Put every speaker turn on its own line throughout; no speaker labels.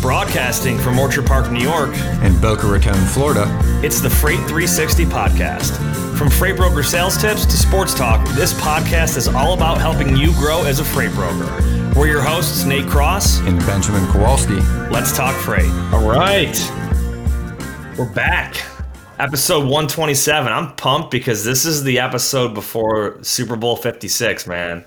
Broadcasting from Orchard Park, New York,
and Boca Raton, Florida.
it's the Freight 360 podcast. From freight broker sales tips to sports talk, this podcast is all about helping you grow as a freight broker. We're your hosts, Nate Cross.
And Benjamin Kowalski.
Let's talk freight. All right. We're back. Episode 127. I'm pumped because this is the episode before Super Bowl 56, man.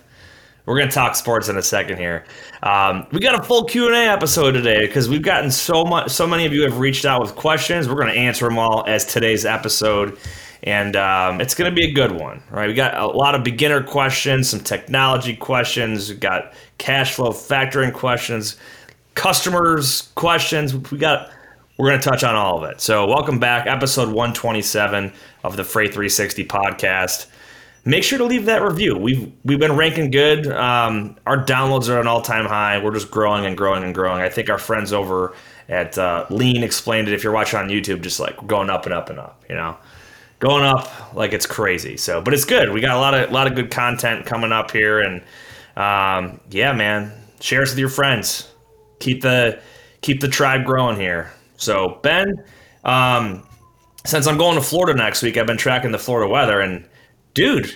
We're gonna talk sports in a second here. Um, we got a full Q and A episode today because we've gotten so much. So many of you have reached out with questions. We're gonna answer them all as today's episode, and um, it's gonna be a good one, right? We got a lot of beginner questions, some technology questions. We got cash flow factoring questions, customers questions. We got. We're gonna touch on all of it. So welcome back, episode 127 of the Freight 360 podcast make sure to leave that review. We've we've been ranking good. Um, our downloads are an all time high. We're just growing and growing and growing. I think our friends over at uh, Lean explained it. If you're watching on YouTube, just like going up and up and up. You know, going up like it's crazy. So, but it's good. We got a lot of a lot of good content coming up here, and um, yeah, man, share us with your friends. Keep the keep the tribe growing here. So, Ben. Um, since I'm going to Florida next week, I've been tracking the Florida weather, and dude,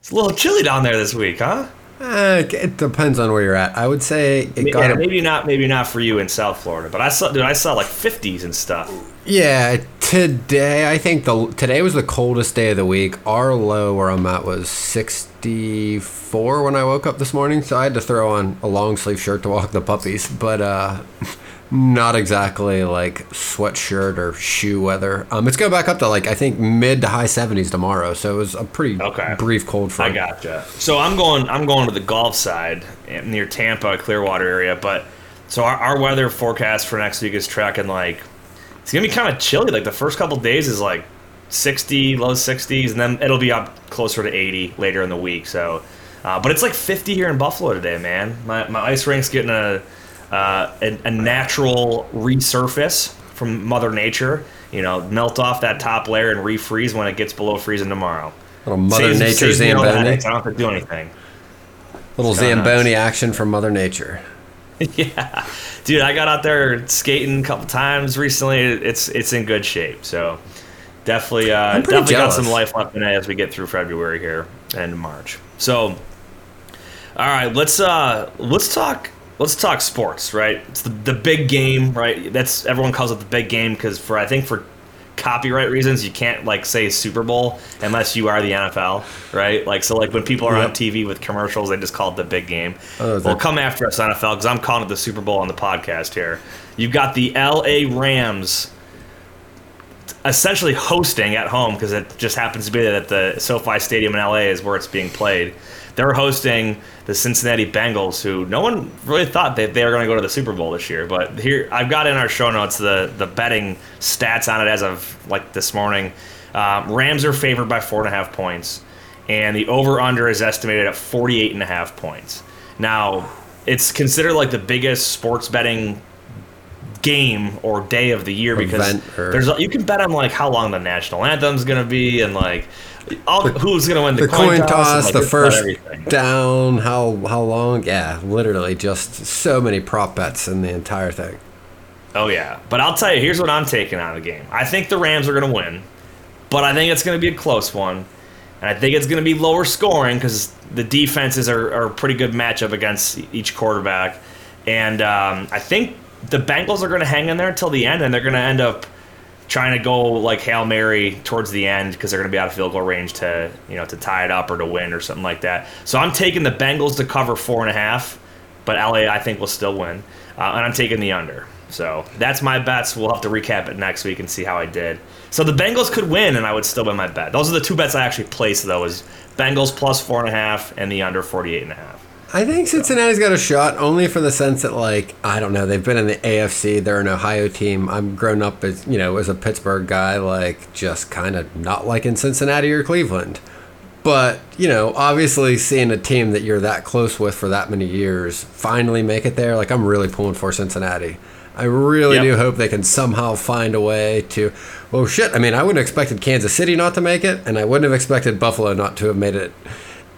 it's a little chilly down there this week, huh?
Uh, it depends on where you're at. I would say it got
Yeah, maybe not, maybe not for you in South Florida, but I saw, dude, I saw like 50s and stuff.
yeah. Today, I think the today was the coldest day of the week. Our low where I'm at was 64 when I woke up this morning, so I had to throw on a long sleeve shirt to walk the puppies. But uh, not exactly like sweatshirt or shoe weather. Um, it's going back up to like I think mid to high 70s tomorrow, so it was a pretty
Okay.
brief cold front.
I gotcha. So I'm going, I'm going to the Gulf side eh, near Tampa, Clearwater area, but so our, our weather forecast for next week is tracking like it's gonna be kind of chilly. Like the first couple days is like 60, low 60s, and then it'll be up closer to 80 later in the week. So, uh, but it's like 50 here in Buffalo today, man. My, my ice rink's getting a, uh, a a natural resurface from Mother Nature. You know, melt off that top layer and refreeze when it gets below freezing tomorrow.
Little Mother
Saves-
Nature
saves
Zamboni.
I don't have to do anything.
Little
kinda nuts.
Zamboni action from Mother Nature.
yeah, dude, I got out there skating a couple times recently. It's it's in good shape. So definitely, uh, definitely got some life left in it as we get through February here and March. So, all right, let's uh let's talk let's talk sports. Right, it's the the big game. Right, that's everyone calls it the big game because for I think for copyright reasons you can't like say Super Bowl unless you are the NFL, right? Like so like when people are on TV with commercials they just call it the big game.
Oh,
well, come after us NFL because I'm calling it the Super Bowl on the podcast here. You've got the LA Rams essentially hosting at home because it just happens to be that the SoFi Stadium in LA is where it's being played. They're hosting the Cincinnati Bengals, who no one really thought that they were going to go to the Super Bowl this year. But here, I've got in our show notes the the betting stats on it as of like this morning. Um, Rams are favored by four and a half points, and the over under is estimated at 48 and a half points. Now, it's considered like the biggest sports betting game or day of the year because
or-
there's you can bet on like how long the national anthem's gonna be and like all, who's gonna win the,
The coin toss,
and, like,
the first down, how how long? Yeah, literally just so many prop bets in the entire thing.
Oh yeah, but I'll tell you, here's what I'm taking out of the game. I think the Rams are gonna win, but I think it's gonna be a close one, and I think it's gonna be lower scoring because the defenses are, are a pretty good matchup against each quarterback, and um, I think the Bengals are gonna hang in there until the end, and they're gonna end up trying to go like hail mary towards the end because they're going to be out of field goal range to you know to tie it up or to win or something like that. So I'm taking the Bengals to cover four and a half, but LA I think will still win, uh, and I'm taking the under. So that's my bets. We'll have to recap it next week and see how I did. So the Bengals could win, and I would still win my bet. Those are the two bets I actually placed though: is Bengals plus four and a half and the under 48 and a half.
I think Cincinnati's got a shot only for the sense that like I don't know they've been in the AFC they're an Ohio team. I'm grown up as you know as a Pittsburgh guy like just kind of not liking Cincinnati or Cleveland. But you know obviously seeing a team that you're that close with for that many years finally make it there like I'm really pulling for Cincinnati. I really
Yep.
do hope they can somehow find a way to well shit I mean I wouldn't have expected Kansas City not to make it and I wouldn't have expected Buffalo not to have made it.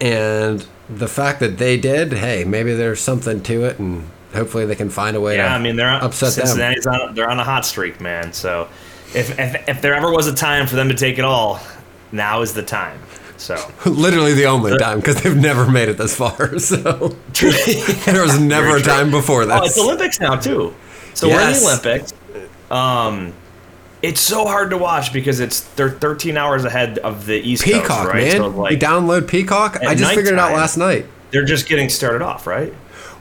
And the fact that they did, hey, maybe there's something to it, and hopefully they can find a way
Yeah,
to
I mean they're on,
upset them.
On they're on a hot streak, man. So if, if if there ever was a time for them to take it all, now is the time. So
Literally the only time because they've never made it this far. So there was never a time before that.
Oh, it's Olympics now too. So
Yes.
we're in the Olympics. Um, it's so hard to watch because it's they're 13 hours ahead of the East Coast, right?
man.
So like
you download Peacock. I just figured it out last night.
they're just getting started off, right?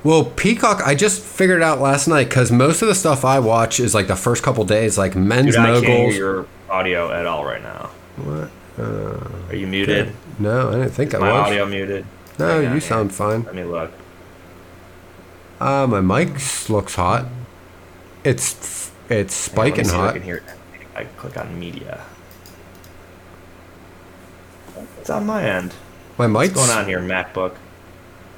Well, Peacock, I just figured it out last night because most of the stuff I watch is like the first couple days, like men's
Dude, I can't hear
moguls.
your audio at all right now.
What?
Are you muted?
No, I didn't think I
My
was.
audio muted.
No, you
here.
sound fine.
Let me look.
Uh, my mic looks hot. It's it's
Hang on, let
spiking
if I
hot.
can hear it. I click on media. It's on my end.
My mic's
What's going on here, MacBook?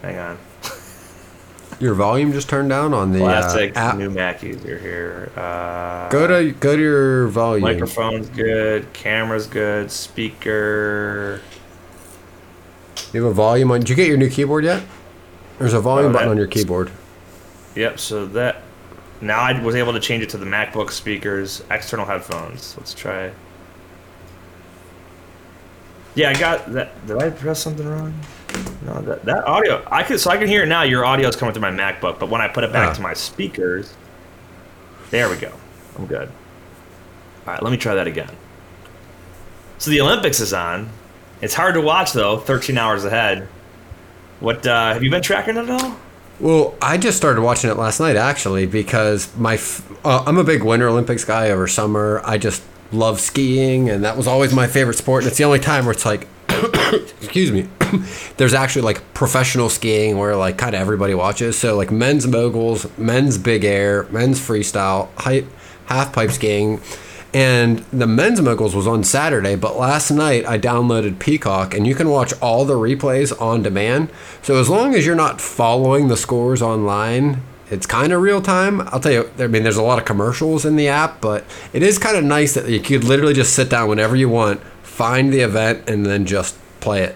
Hang on.
Your volume just turned down on the uh, app.
new Mac user here. Uh,
Go to go to your volume.
microphone's good, camera's good, speaker.
You have a volume on. Did you get your new keyboard yet? There's a volume
Oh,
button on your keyboard.
Yep. So that now I was able to change it to the MacBook speakers, external headphones. Let's try. Yeah, I got that. Did I press something wrong? No, that that audio. I could so I can hear it now. Your audio is coming through my MacBook, but when I put it back
Ah.
to my speakers, there we go. I'm good. All right, let me try that again. So the Olympics is on. It's hard to watch though, 13 hours ahead. What uh, have you been tracking it at all?
Well, I just started watching it last night actually because my f- uh, I'm a big Winter Olympics guy over summer. I just love skiing, and that was always my favorite sport. And it's the only time where it's like, excuse me, there's actually like professional skiing where like kind of everybody watches. So like men's moguls, men's big air, men's freestyle, height, half pipe skiing. And the men's moguls was on Saturday, but last night I downloaded Peacock and you can watch all the replays on demand. So as long as you're not following the scores online, it's kind of real time. I'll tell you, I mean, there's a lot of commercials in the app, but it is kind of nice that you could literally just sit down whenever you want, find the event, and then just play it.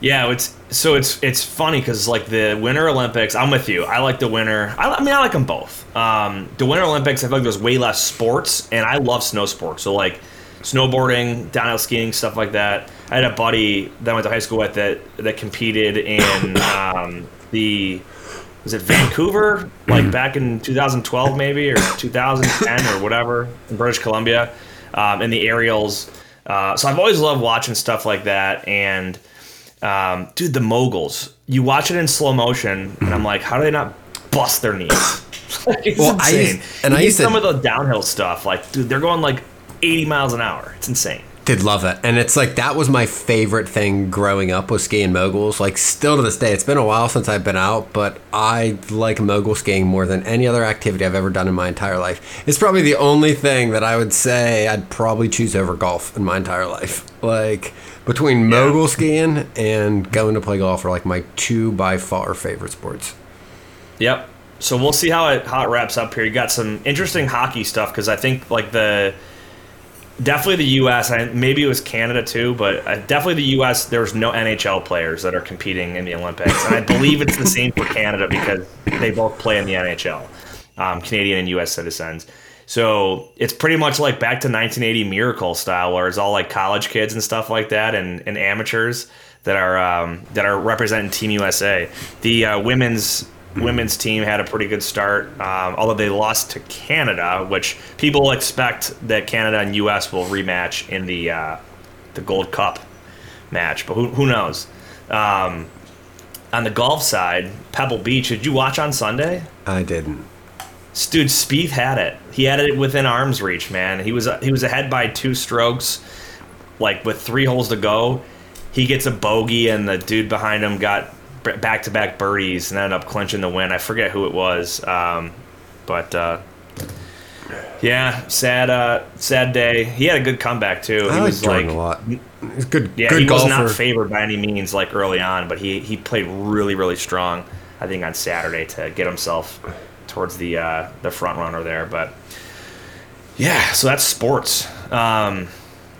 Yeah, it's so it's it's funny because like the Winter Olympics, I'm with you. I like the winter. I, I mean, I like them both. Um, the Winter Olympics, I feel like there's way less sports, and I love snow sports. So like snowboarding, downhill skiing, stuff like that. I had a buddy that I went to high school with that that competed in um, the was it Vancouver, like back in 2012 maybe or 2010 or whatever in British Columbia, um, in the aerials. Uh, so I've always loved watching stuff like that, and um, dude, the moguls. You watch it in slow motion, and I'm like, how do they not bust their knees? It's
Well, I
insane.
used- and
You
I used to-
some of the downhill stuff, like, dude, they're going like 80 miles an hour. It's insane.
Did love it. And it's like that was my favorite thing growing up was skiing moguls. Like still to this day, it's been a while since I've been out, but I like mogul skiing more than any other activity I've ever done in my entire life. It's probably the only thing that I would say I'd probably choose over golf in my entire life. Like between mogul skiing and going to play golf are like my two by far favorite sports.
Yep. So we'll see how it how it wraps up here. You got some interesting hockey stuff because I think like the definitely the U.S. and maybe it was Canada too, but uh, definitely the U.S. There's no NHL players that are competing in the Olympics, and I believe it's the same for Canada because they both play in the NHL, um, Canadian and U.S. citizens. So it's pretty much like back to 1980 Miracle style, where it's all like college kids and stuff like that, and, and amateurs that are um, that are representing Team USA. The uh, women's women's team had a pretty good start, um, although they lost to Canada, which people expect that Canada and U.S. will rematch in the uh, the Gold Cup match, but who, who knows? Um, on the golf side, Pebble Beach. Did you watch on Sunday?
I didn't.
Dude, Spieth had it. He had it within arm's reach, man. He was he was ahead by two strokes, like with three holes to go. He gets a bogey, and the dude behind him got back to back birdies and ended up clinching the win. I forget who it was, um, but uh, yeah, sad uh, sad day. He had a good comeback too.
I
he
like
was
Jordan
like
a lot. He's good,
yeah,
good
he
golfer.
was not favored by any means like early on, but he he played really really strong. I think on Saturday to get himself towards the uh, the front runner there. But yeah, so that's sports. Um,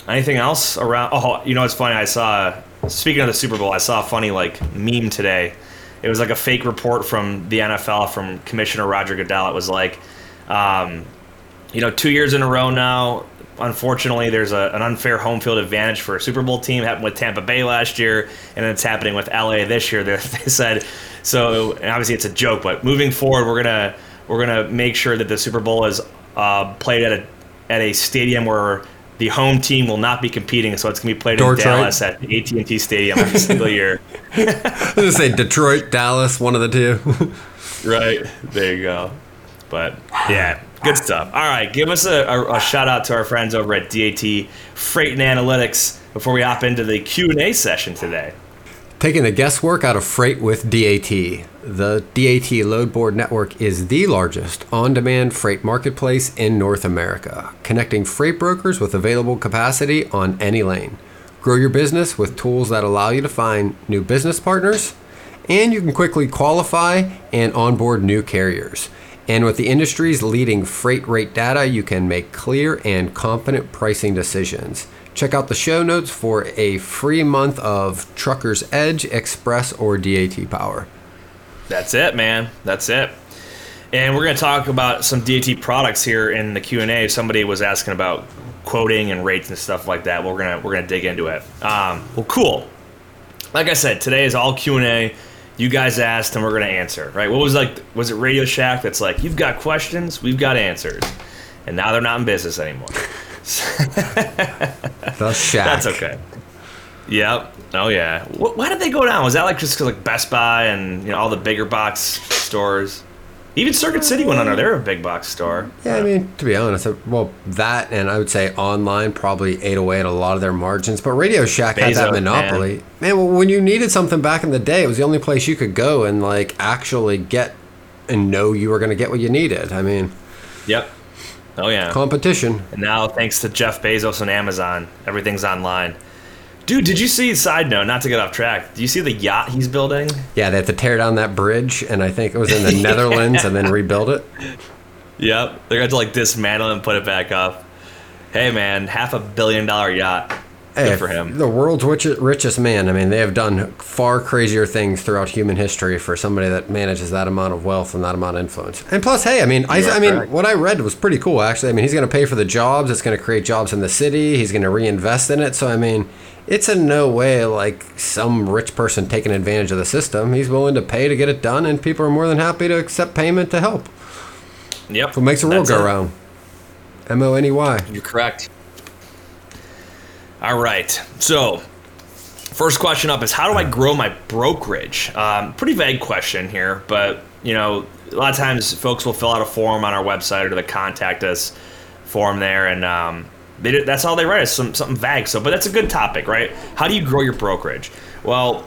anything else around? Oh, you know, it's funny. I saw speaking of the Super Bowl, I saw a funny like meme today. it was like a fake report from the NFL from Commissioner Roger Goodell. It was like, um, you know, two years in a row now. Unfortunately, there's a, an unfair home field advantage for a Super Bowl team. Happened with Tampa Bay last year, and it's happening with LA this year. They, they said so. Obviously, it's a joke, but moving forward, we're gonna we're gonna make sure that the Super Bowl is uh, played at a at a stadium where the home team will not be competing, so it's gonna be played
Detroit.
in Dallas at the AT&T Stadium every single year.
I was gonna say Detroit, Dallas, one of the two.
Right there, you go. But yeah, good stuff. All right, give us a, a, a shout out to our friends over at DAT Freight and Analytics before we hop into the Q and A session today.
Taking the guesswork out of freight with DAT. The DAT Load Board Network is the largest on demand freight marketplace in North America, connecting freight brokers with available capacity on any lane. Grow your business with tools that allow you to find new business partners, and you can quickly qualify and onboard new carriers. And with the industry's leading freight rate data, you can make clear and confident pricing decisions. Check out the show notes for a free month of Trucker's Edge, Express, or DAT Power.
That's it, man. That's it. And we're going to talk about some DAT products here in the Q and A. Somebody was asking about quoting and rates and stuff like that. We're gonna we're gonna dig into it. Um, well, cool. Like I said, today is all Q and A. You guys asked, and we're gonna answer. Right? What was like? Was it Radio Shack? That's like, you've got questions, we've got answers, and now they're not in business anymore.
The Shack.
That's okay. Yep. Oh yeah. Wh- Why did they go down? Was that like just because like Best Buy and you know all the bigger box stores? Even Circuit City went under. They're a big box store.
Yeah, I mean, to be honest, uh, well, that and I would say online probably ate away at a lot of their margins. But Radio Shack had that
Bezos,
monopoly. Man. well, when you needed something back in the day, it was the only place you could go and like actually get and know you were going to get what you needed. I mean,
Yep. Oh yeah.
competition.
And now, thanks to Jeff Bezos and Amazon, everything's online. Dude, did you see? Side note, not to get off track. Do you see the yacht he's building?
Yeah, they have to tear down that bridge, and I think it was in the Netherlands, and then rebuild it.
Yep. They're going to like dismantle it and put it back up. Hey man, half a billion dollar yacht. Good
Hey,
for him.
The world's richest, richest man. I mean, they have done far crazier things throughout human history for somebody that manages that amount of wealth and that amount of influence. And plus, hey, I mean, I, I mean,
correct.
what I read was pretty cool, actually. I mean, he's going to pay for the jobs. It's going to create jobs in the city. He's going to reinvest in it. So, I mean, it's in no way like some rich person taking advantage of the system. He's willing to pay to get it done, and people are more than happy to accept payment to help.
Yep.
What makes the world go
it.
around? M O N E Y.
You're correct. All right. So, first question up is how do I grow my brokerage? Um, pretty vague question here, but you know, a lot of times folks will fill out a form on our website or the contact us form there, and um, they that's all they write is some, something vague. So, but that's a good topic, right? How do you grow your brokerage? Well,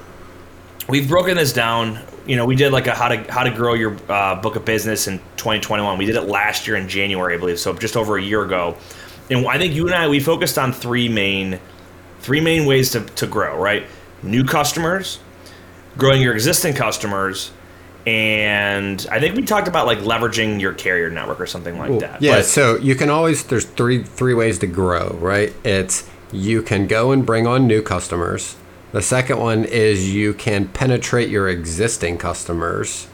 we've broken this down. You know, we did like a how to how to grow your uh, book of business in 2021. We did it last year in January, I believe, so just over a year ago. And I think you and I we focused on three main three main ways to, to grow. Right, new customers, growing your existing customers, and I think we talked about like leveraging your carrier network or something like that.
Yeah,
But-
so you can always there's three three ways to grow, right? It's you can go and bring on new customers. The second one is you can penetrate your existing customers,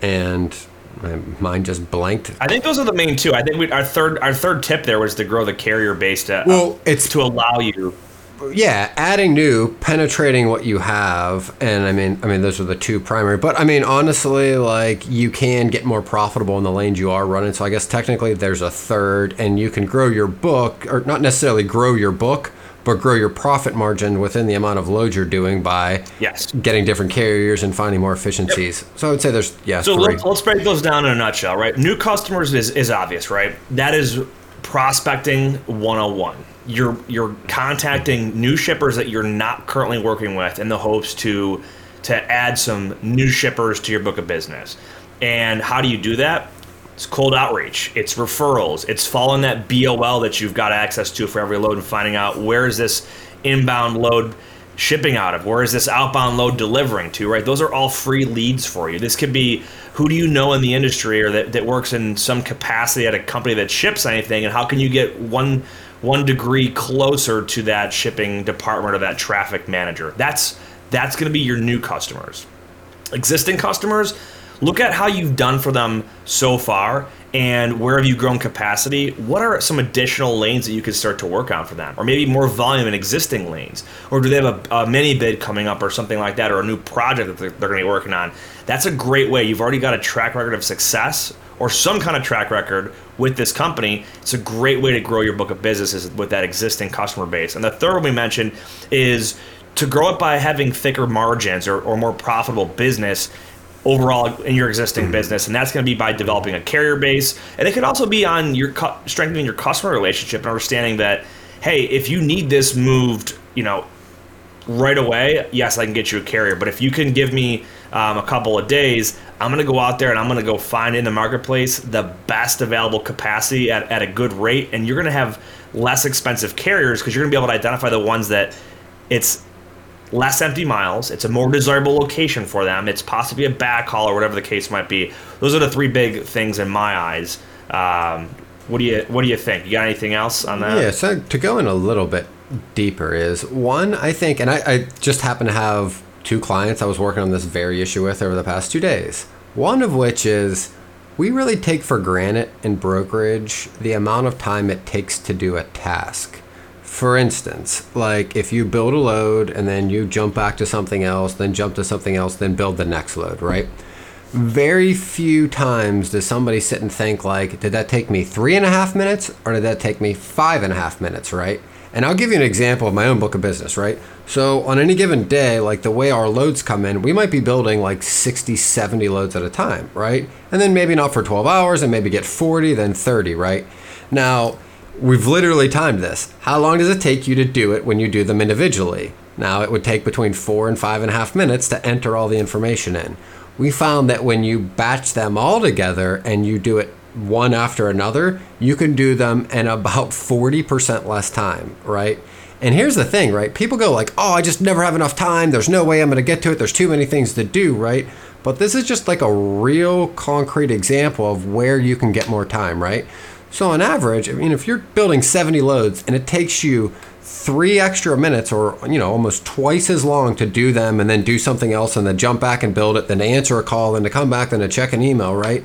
and my mine just blanked.
I think those are the main two. I think we, our third our third tip there was to grow the carrier base to
Well, it's
to allow you
yeah, adding new, penetrating what you have, and I mean, I mean, those are the two primary. But I mean, honestly, like you can get more profitable in the lanes you are running. So I guess technically there's a third, and you can grow your book, or not necessarily grow your book, but grow your profit margin within the amount of load you're doing by
yes.
getting different carriers and finding more efficiencies. So I would say there's yeah,
So let's, let's break those down in a nutshell, right? New customers is, is obvious, right? That is prospecting 101. You're you're contacting new shippers that you're not currently working with in the hopes to to add some new shippers to your book of business. And how do you do that? It's cold outreach. It's referrals. It's following that BOL that you've got access to for every load and finding out where is this inbound load shipping out of? Where is this outbound load delivering to? Right? Those are all free leads for you. This could be who do you know in the industry or that, that works in some capacity at a company that ships anything, and how can you get one one degree closer to that shipping department or that traffic manager? That's that's going to be your new customers. existing customers, look at how you've done for them so far and where have you grown capacity? What are some additional lanes that you could start to work on for them? Or maybe more volume in existing lanes? Or do they have a, a mini bid coming up or something like that or a new project that they're, they're going to be working on? That's a great way. You've already got a track record of success or some kind of track record with this company. It's a great way to grow your book of business with that existing customer base. And the third one we mentioned is to grow it by having thicker margins or, or more profitable business overall in your existing mm-hmm. business and that's going to be by developing a carrier base and it could also be on your cu- strengthening your customer relationship and understanding that hey if you need this moved you know right away yes i can get you a carrier but if you can give me um, a couple of days i'm going to go out there and i'm going to go find in the marketplace the best available capacity at, at a good rate and you're going to have less expensive carriers because you're going to be able to identify the ones that it's less empty miles. It's a more desirable location for them. It's possibly a backhaul or whatever the case might be. Those are the three big things in my eyes. Um, what do you What do you think? You got anything else on that?
Yeah. So to go in a little bit deeper is one I think, and I, I just happen to have two clients I was working on this very issue with over the past two days. One of which is we really take for granted in brokerage the amount of time it takes to do a task for instance, like if you build a load and then you jump back to something else, then jump to something else, then build the next load, right? Very few times does somebody sit and think like, did that take me three and a half minutes or did that take me five and a half minutes, right? And I'll give you an example of my own book of business, right? So on any given day, like the way our loads come in, we might be building like 60, 70 loads at a time, right? And then maybe not for 12 hours and maybe get 40, then 30, right? Now, we've literally timed this. How long does it take you to do it when you do them individually? Now, it would take between four and five and a half minutes to enter all the information in. We found that when you batch them all together and you do it one after another, you can do them in about 40% less time, right? And here's the thing, right? People go like, "Oh, I just never have enough time. There's no way I'm going to get to it. There's too many things to do," right? But this is just like a real concrete example of where you can get more time, right? So on average, I mean, if you're building 70 loads and it takes you three extra minutes or you know almost twice as long to do them and then do something else and then jump back and build it then to answer a call then to come back then to check an email right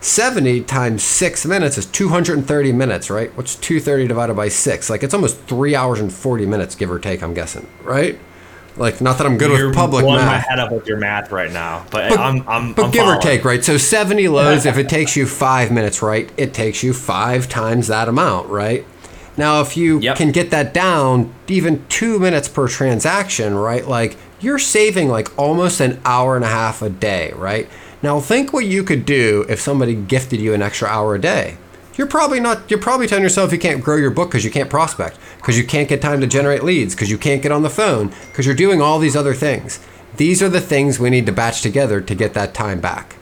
70 times six minutes is 230 minutes right what's 230 divided by six like it's almost three hours and 40 minutes give or take i'm guessing right like, not that I'm good You're with public blowing math.
my head up with your math right now, but, but I'm, I'm,
but
I'm
give following. or take, right? So 70 loads, if it takes you five minutes, right, it takes you five times that amount, right? Now, if you yep. can get that down even two minutes per transaction, right, like you're saving like almost an hour and a half a day, right? Now, think what you could do if somebody gifted you an extra hour a day. You're probably not you're probably telling yourself you can't grow your book because you can't prospect because you can't get time to generate leads because you can't get on the phone because you're doing all these other things. These are the things we need to batch together to get that time back.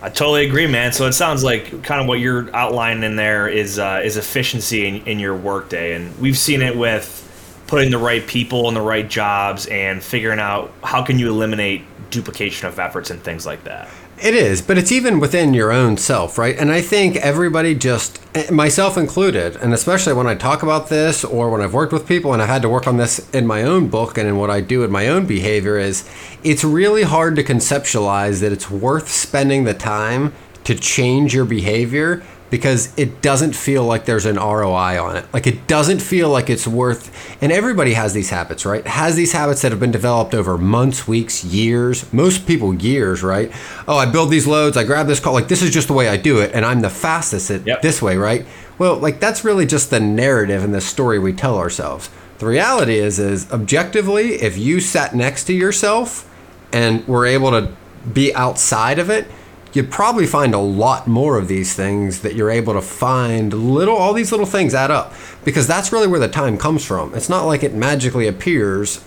I totally agree, man. So it sounds like kind of what you're outlining in there is uh, is efficiency in, in your workday, and we've seen it with putting the right people in the right jobs and figuring out how can you eliminate duplication of efforts and things like that.
It is, but it's even within your own self, right? And I think everybody just, eh, myself included, and especially when I talk about this or when I've worked with people and I've had to work on this in my own book and in what I do in my own behavior, is it's really hard to conceptualize that it's worth spending the time to change your behavior because it doesn't feel like there's an ROI on it. Like it doesn't feel like it's worth and everybody has these habits, right? Has these habits that have been developed over months, weeks, years, most people years, right? Oh, I build these loads, I grab this call, like this is just the way I do it and I'm the fastest at yep. this way, right? Well, like that's really just the narrative and the story we tell ourselves. The reality is is objectively, if you sat next to yourself and were able to be outside of it, you'd probably find a lot more of these things that you're able to find little all these little things add up because that's really where the time comes from. It's not like it magically appears.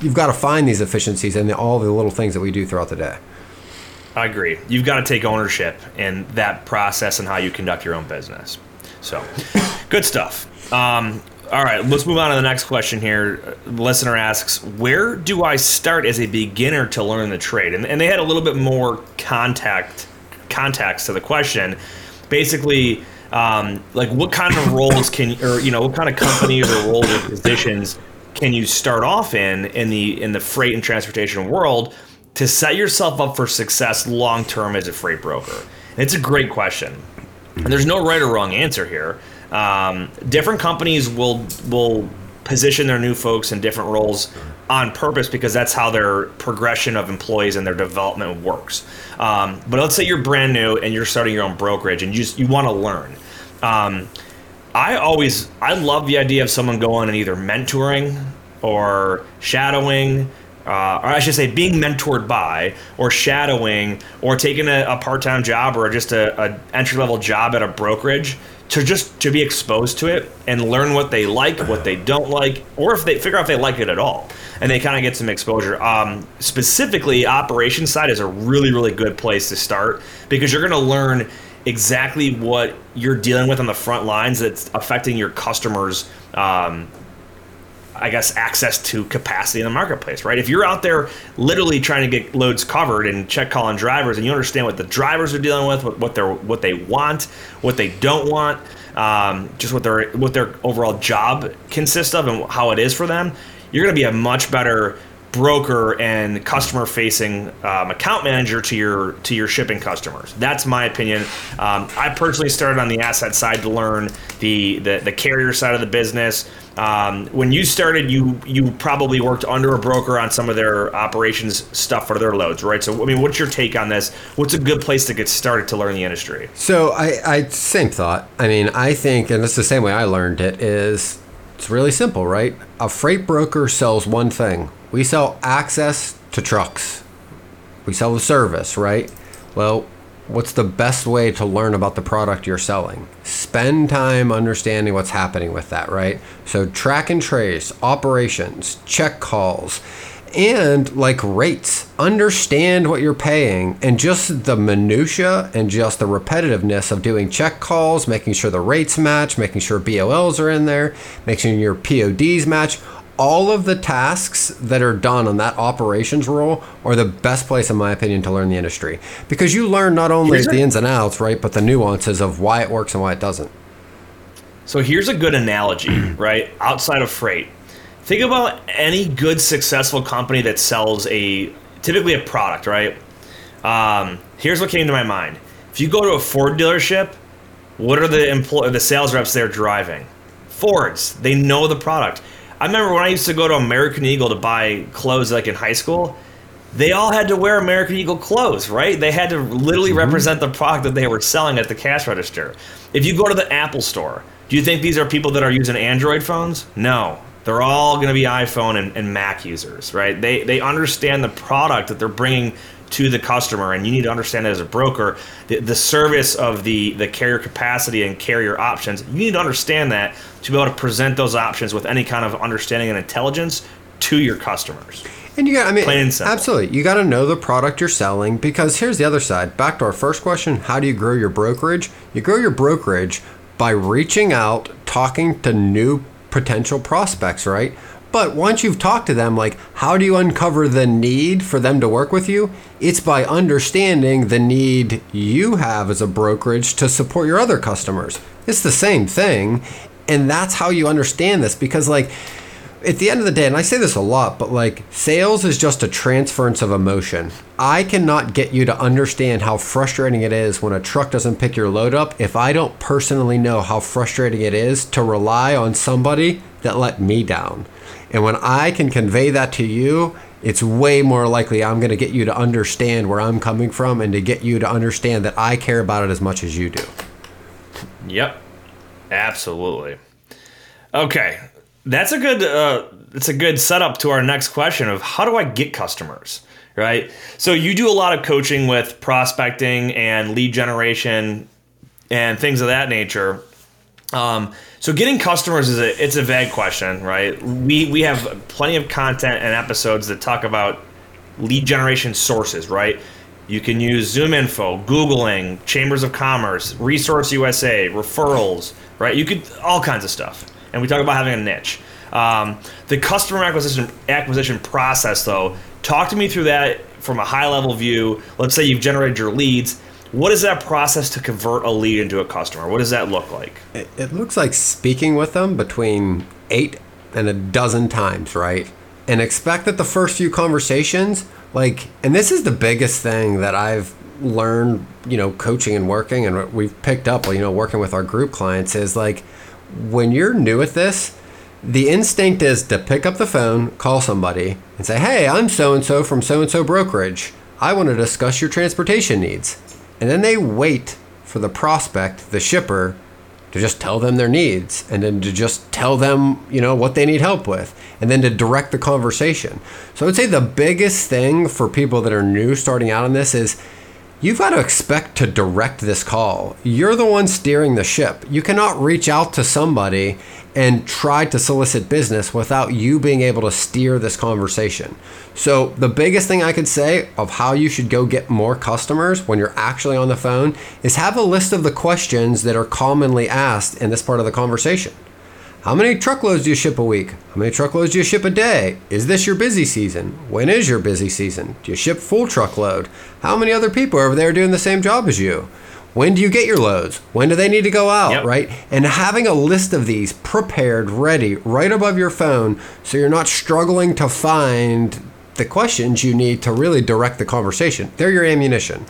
You've got to find these efficiencies and all the little things that we do throughout the day.
I agree. You've got to take ownership in that process and how you conduct your own business. So good stuff. Um, all right, let's move on to the next question here. The listener asks, "Where do I start as a beginner to learn the trade?" And, and they had a little bit more contact context to the question. Basically, um, like what kind of roles can, or you know, what kind of companies or roles or positions can you start off in in the in the freight and transportation world to set yourself up for success long term as a freight broker? And it's a great question. And there's no right or wrong answer here. Um, different companies will will position their new folks in different roles on purpose because that's how their progression of employees and their development works. Um, but let's say you're brand new and you're starting your own brokerage and you just, you want to learn. Um, I always I love the idea of someone going and either mentoring or shadowing uh, or I should say, being mentored by, or shadowing, or taking a, a part-time job, or just a, a entry-level job at a brokerage, to just to be exposed to it and learn what they like, what they don't like, or if they figure out if they like it at all, and they kind of get some exposure. Um, specifically, operations side is a really, really good place to start because you're going to learn exactly what you're dealing with on the front lines that's affecting your customers um, I guess, access to capacity in the marketplace, right? If you're out there literally trying to get loads covered and check calling drivers, and you understand what the drivers are dealing with, what, what they what they want, what they don't want, um, just what their what their overall job consists of, and how it is for them, you're going to be a much better broker and customer facing um, account manager to your to your shipping customers. That's my opinion. Um, i personally started on the asset side to learn the the, the carrier side of the business. Um, when you started you you probably worked under a broker on some of their operations stuff for their loads right? So i mean what's your take on this? What's a good place to get started to learn the industry?
So i, I same thought. I mean i think and it's the same way i learned it is it's really simple, right? A freight broker sells one thing we sell access to trucks. We sell the service, right? Well, what's the best way to learn about the product you're selling? Spend time understanding what's happening with that, right? So, track and trace, operations, check calls, and like rates. Understand what you're paying and just the minutia and just the repetitiveness of doing check calls, making sure the rates match, making sure BOLs are in there, making sure your PODs match all of the tasks that are done on that operations role are the best place, in my opinion, to learn the industry because you learn not only the ins and outs, right, but the nuances of why it works and why it doesn't.
So here's a good analogy, right? Outside of freight, think about any good, successful company that sells a typically a product, right? Um, here's what came to my mind: if you go to a Ford dealership, what are the employ the sales reps there driving? Fords. They know the product I remember when I used to go to American Eagle to buy clothes like in high school, they all had to wear American Eagle clothes, right? They had to literally mm-hmm. represent the product that they were selling at the cash register. If you go to the Apple store, do you think these are people that are using Android phones? No. They're all going to be iPhone and, and Mac users, right? They, they understand the product that they're bringing to the customer and you need to understand that as a broker the, the service of the the carrier capacity and carrier options you need to understand that to be able to present those options with any kind of understanding and intelligence to your customers
and you got, I mean, absolutely. You got to know the product you're selling because here's the other side. Back to our first question how do you grow your brokerage? You grow your brokerage by reaching out, talking to new potential prospects, right? But once you've talked to them, like, how do you uncover the need for them to work with you? It's by understanding the need you have as a brokerage to support your other customers. It's the same thing. And that's how you understand this because, like, at the end of the day, and I say this a lot, but like sales is just a transference of emotion. I cannot get you to understand how frustrating it is when a truck doesn't pick your load up if I don't personally know how frustrating it is to rely on somebody that let me down. And when I can convey that to you, it's way more likely I'm going to get you to understand where I'm coming from and to get you to understand that I care about it as much as you do.
Yep. Absolutely. Okay. That's a good uh it's a good setup to our next question of how do I get customers? Right? So you do a lot of coaching with prospecting and lead generation and things of that nature. Um, so getting customers is a it's a vague question, right? We we have plenty of content and episodes that talk about lead generation sources, right? You can use ZoomInfo, Googling, Chambers of Commerce, Reference USA, referrals, right? You could all kinds of stuff, and we talk about having a niche. Um, the customer acquisition acquisition process, though, talk to me through that from a high level view. Let's say you've generated your leads what is that process to convert a lead into a customer? What does that look like?
It, it looks like speaking with them between eight and a dozen times, right? And expect that the first few conversations like, and this is the biggest thing that I've learned, you know, coaching and working, and we've picked up, you know, working with our group clients is like, when you're new at this, the instinct is to pick up the phone, call somebody, and say, Hey, I'm so and so from so and so brokerage. I want to discuss your transportation needs. And then they wait for the prospect, the shipper, to just tell them their needs and then to just tell them, you know, what they need help with and then to direct the conversation. So I would say the biggest thing for people that are new starting out on this is you've got to expect to direct this call. You're the one steering the ship. You cannot reach out to somebody and tried to solicit business without you being able to steer this conversation. So, the biggest thing I could say of how you should go get more customers when you're actually on the phone is have a list of the questions that are commonly asked in this part of the conversation. How many truckloads do you ship a week? How many truckloads do you ship a day? Is this your busy season? When is your busy season? Do you ship full truckload? How many other people are over there doing the same job as you? When do you get your loads? When do they need to go out, yep. right? And having a list of these prepared, ready, right above your phone so you're not struggling to find the questions you need to really direct the conversation. They're your ammunition.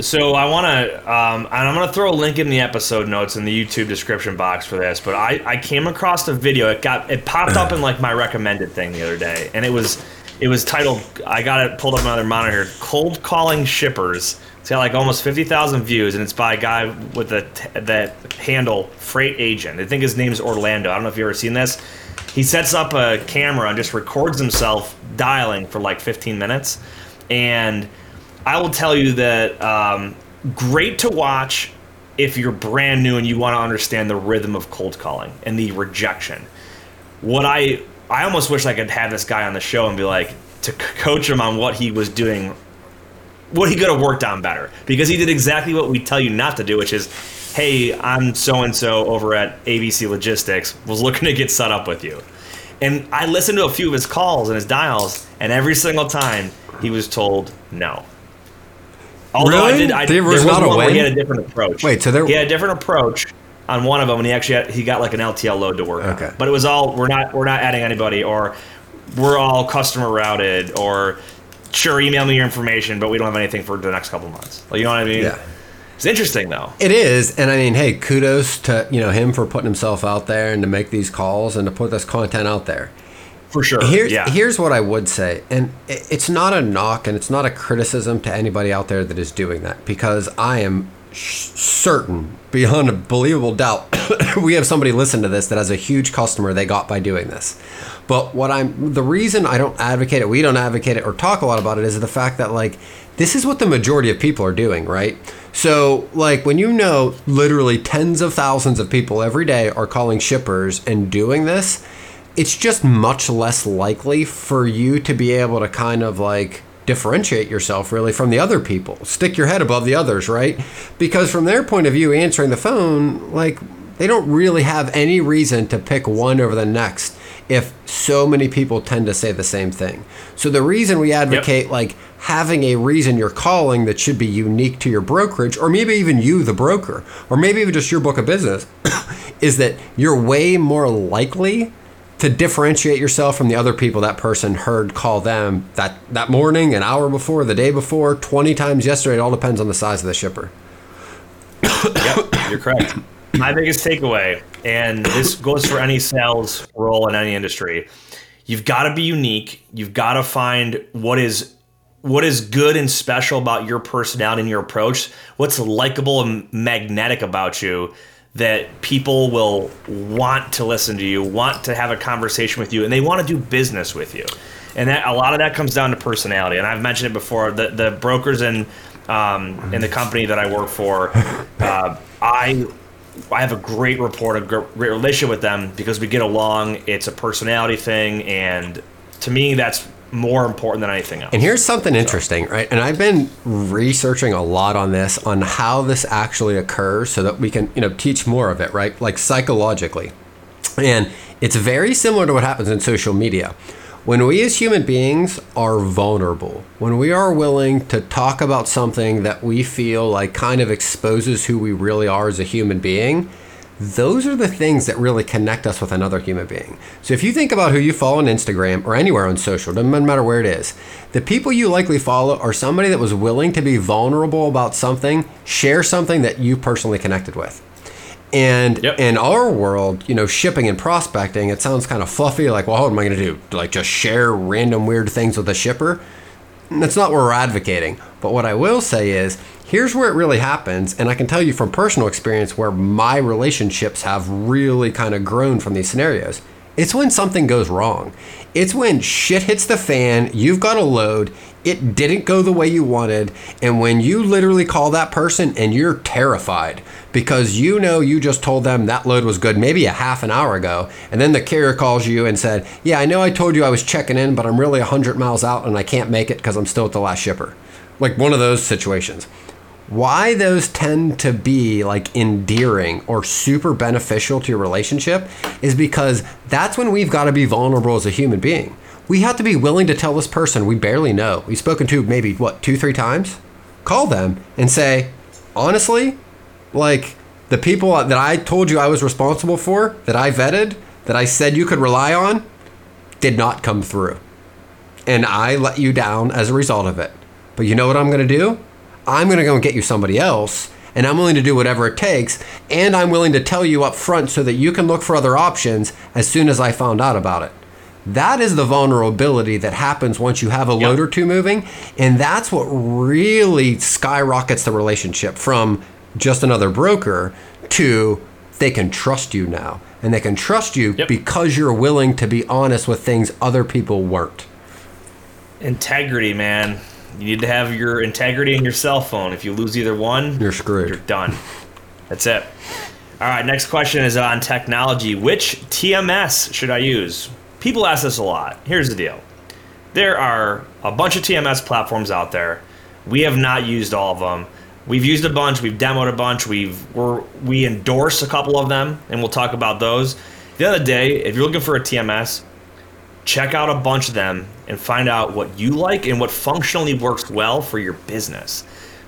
So I want to, um, and I'm going to throw a link in the episode notes in the YouTube description box for this. But I, I came across a video. It got it popped up in like my recommended thing the other day, and it was it was titled. I got it pulled up on another monitor. Cold calling shippers. It's got like almost fifty thousand views, and it's by a guy with the that handle Freight Agent. I think his name is Orlando. I don't know if you've ever seen this. He sets up a camera and just records himself dialing for like 15 minutes, and I will tell you that um, great to watch if you're brand new and you want to understand the rhythm of cold calling and the rejection. What I I almost wish I could have this guy on the show and be like to coach him on what he was doing, what he could have worked on better because he did exactly what we tell you not to do, which is, hey, I'm so and so over at ABC Logistics was looking to get set up with you. And I listened to a few of his calls and his dials, and every single time he was told no.
Although really? I did, I, there was, there was not a way.
He had a different approach.
Wait, so there
he had a different approach on one of them, and he actually had, he got like an LTL load to work okay. on. But it was all we're not we're not adding anybody, or we're all customer routed, or sure email me your information, but we don't have anything for the next couple months. Like you know what I mean?
Yeah.
It's interesting though.
It is, and I mean, hey, kudos to you know him for putting himself out there and to make these calls and to put this content out there.
For sure.
Here's,
yeah.
here's what I would say, and it's not a knock and it's not a criticism to anybody out there that is doing that because I am certain, beyond a believable doubt, we have somebody listen to this that has a huge customer they got by doing this. But what I'm the reason I don't advocate it, we don't advocate it or talk a lot about it is the fact that like this is what the majority of people are doing, right? So, like, when you know literally tens of thousands of people every day are calling shippers and doing this, it's just much less likely for you to be able to kind of like differentiate yourself really from the other people. Stick your head above the others, right? Because from their point of view, answering the phone, like, they don't really have any reason to pick one over the next if so many people tend to say the same thing. So the reason we advocate yep. like having a reason you're calling that should be unique to your brokerage, or maybe even you, the broker, or maybe even just your book of business, is that you're way more likely to differentiate yourself from the other people that person heard call them that, that morning, an hour before, the day before, 20 times yesterday. It all depends on the size of the shipper.
yep, you're correct. My biggest takeaway, and this goes for any sales role in any industry, you've got to be unique. You've got to find what is what is good and special about your personality and your approach, what's likable and magnetic about you that people will want to listen to you, want to have a conversation with you, and they want to do business with you. And that a lot of that comes down to personality. And I've mentioned it before. The the brokers in um, in the company that I work for, uh, I I have a great rapport, a great relationship with them because we get along. It's a personality thing, and to me, that's more important than anything else.
And here's something interesting, right? And I've been researching a lot on this, on how this actually occurs, so that we can, you know, teach more of it, right? Like psychologically, and it's very similar to what happens in social media. When we as human beings are vulnerable, when we are willing to talk about something that we feel like kind of exposes who we really are as a human being, those are the things that really connect us with another human being. So if you think about who you follow on Instagram or anywhere on social, doesn't matter where it is, the people you likely follow are somebody that was willing to be vulnerable about something, share something that you personally connected with. And
Yep.
in our world, you know, shipping and prospecting, it sounds kind of fluffy. Like, well, what am I going to do? Like, just share random weird things with a shipper? And That's not what we're advocating. But what I will say is, here's where it really happens. And I can tell you from personal experience where my relationships have really kind of grown from these scenarios. It's when something goes wrong. It's when shit hits the fan, you've got a load, it didn't go the way you wanted, and when you literally call that person and you're terrified because you know you just told them that load was good maybe a half an hour ago, and then the carrier calls you and said, Yeah, I know I told you I was checking in, but I'm really 100 miles out and I can't make it because I'm still at the last shipper. Like one of those situations why those tend to be like endearing or super beneficial to your relationship is because that's when we've got to be vulnerable as a human being. We have to be willing to tell this person we barely know, we've spoken to maybe what, two, three times? Call them and say, honestly, like the people that I told you I was responsible for, that I vetted, that I said you could rely on, did not come through. And I let you down as a result of it. But you know what I'm going to do? I'm going to go and get you somebody else, and I'm willing to do whatever it takes, and I'm willing to tell you up front so that you can look for other options as soon as I found out about it. That is the vulnerability that happens once you have a load or two moving, and that's what really skyrockets the relationship from just another broker to they can trust you now. And they can trust you
Yep.
because you're willing to be honest with things other people weren't.
Integrity, man. You need to have your integrity and your cell phone. If you lose either one,
You're screwed.
You're done. That's it. All right, next question is on technology. Which TMS should I use? People ask this a lot. Here's the deal there are a bunch of TMS platforms out there. We have not used all of them. We've used a bunch, we've demoed a bunch, we've we're, we endorse a couple of them, and we'll talk about those. The other day, if you're looking for a TMS, check out a bunch of them and find out what you like and what functionally works well for your business.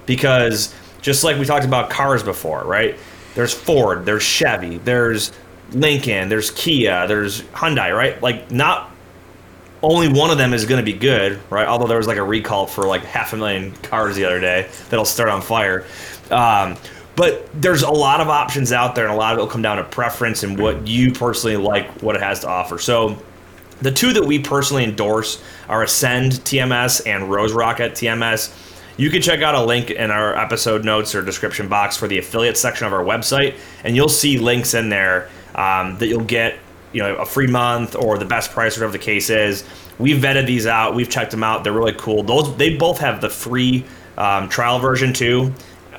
Because just like we talked about cars before, right? There's Ford, there's Chevy, there's Lincoln, there's Kia, there's Hyundai, right? Like not only one of them is going to be good, right? Although there was like a recall for like half a million cars the other day that'll start on fire. Um, but there's a lot of options out there, and a lot of it will come down to preference and what you personally like, what it has to offer. So the two that we personally endorse are Ascend TMS and Rose Rocket TMS. You can check out a link in our episode notes or description box for the affiliate section of our website, and you'll see links in there um, that you'll get, you know, a free month or the best price, whatever the case is. We've vetted these out. We've checked them out. They're really cool. Those they both have the free um, trial version too,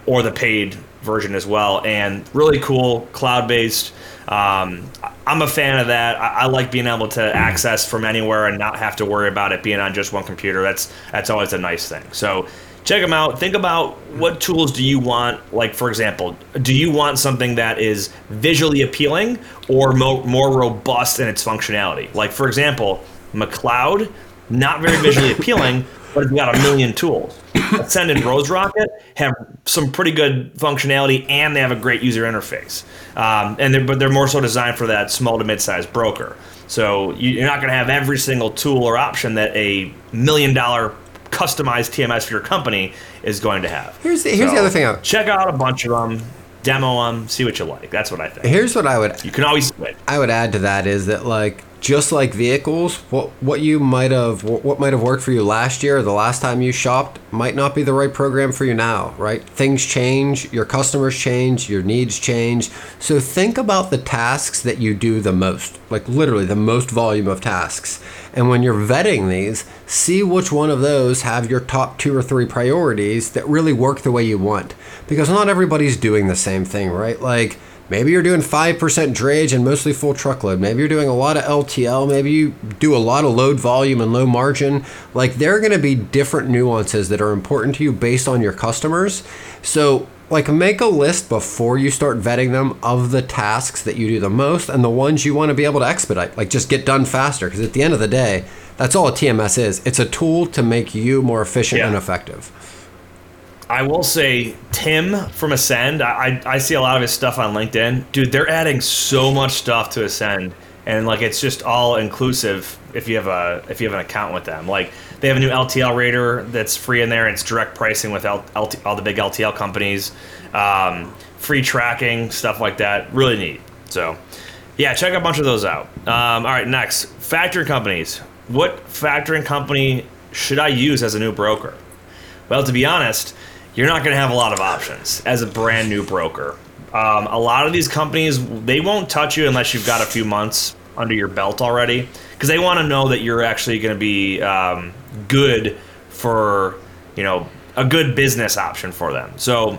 or the paid version as well, and really cool cloud-based. Um, I'm a fan of that. I, I like being able to access from anywhere and not have to worry about it being on just one computer. That's that's always a nice thing. So check them out. Think about what tools do you want. Like for example, do you want something that is visually appealing or mo- more robust in its functionality? Like for example, McLeod, not very visually appealing, but it's got a million tools. Ascend and Rose Rocket have some pretty good functionality, and they have a great user interface. Um, and they're, but they're more so designed for that small to mid-sized broker. So you- you're not going to have every single tool or option that a million dollar customized TMS for your company is going to have.
Here's the- here's the other thing I-
Check out a bunch of them, demo them, see what you like. That's what I think.
Here's what I would
You can always switch.
I would add to that is that like just like vehicles, what what you might have what might have worked for you last year or the last time you shopped might not be the right program for you now, right? Things change, your customers change, your needs change. So think about the tasks that you do the most, like literally the most volume of tasks. And when you're vetting these, see which one of those have your top 2 or 3 priorities that really work the way you want. Because not everybody's doing the same thing, right? Like Maybe you're doing 5% drayage and mostly full truckload. Maybe you're doing a lot of LTL. Maybe you do a lot of load volume and low margin. Like, there are going to be different nuances that are important to you based on your customers. So, like, make a list before you start vetting them of the tasks that you do the most and the ones you want to be able to expedite. Like, just get done faster. Because at the end of the day, that's all a TMS is it's a tool to make you more efficient
Yeah.
and effective.
I will say Tim from Ascend. I, I see a lot of his stuff on LinkedIn. Dude, they're adding so much stuff to Ascend, and like it's just all inclusive if you have a if you have an account with them. Like they have a new LTL rater that's free in there. It's direct pricing with L, all the big LTL companies, um, free tracking stuff like that. Really neat. So yeah, check a bunch of those out. Um, all right, next factoring companies. What factoring company should I use as a new broker? Well, to be honest you're not going to have a lot of options as a brand new broker. Um, a lot of these companies they won't touch you unless you've got a few months under your belt already, because they want to know that you're actually going to be um, good for you know a good business option for them. So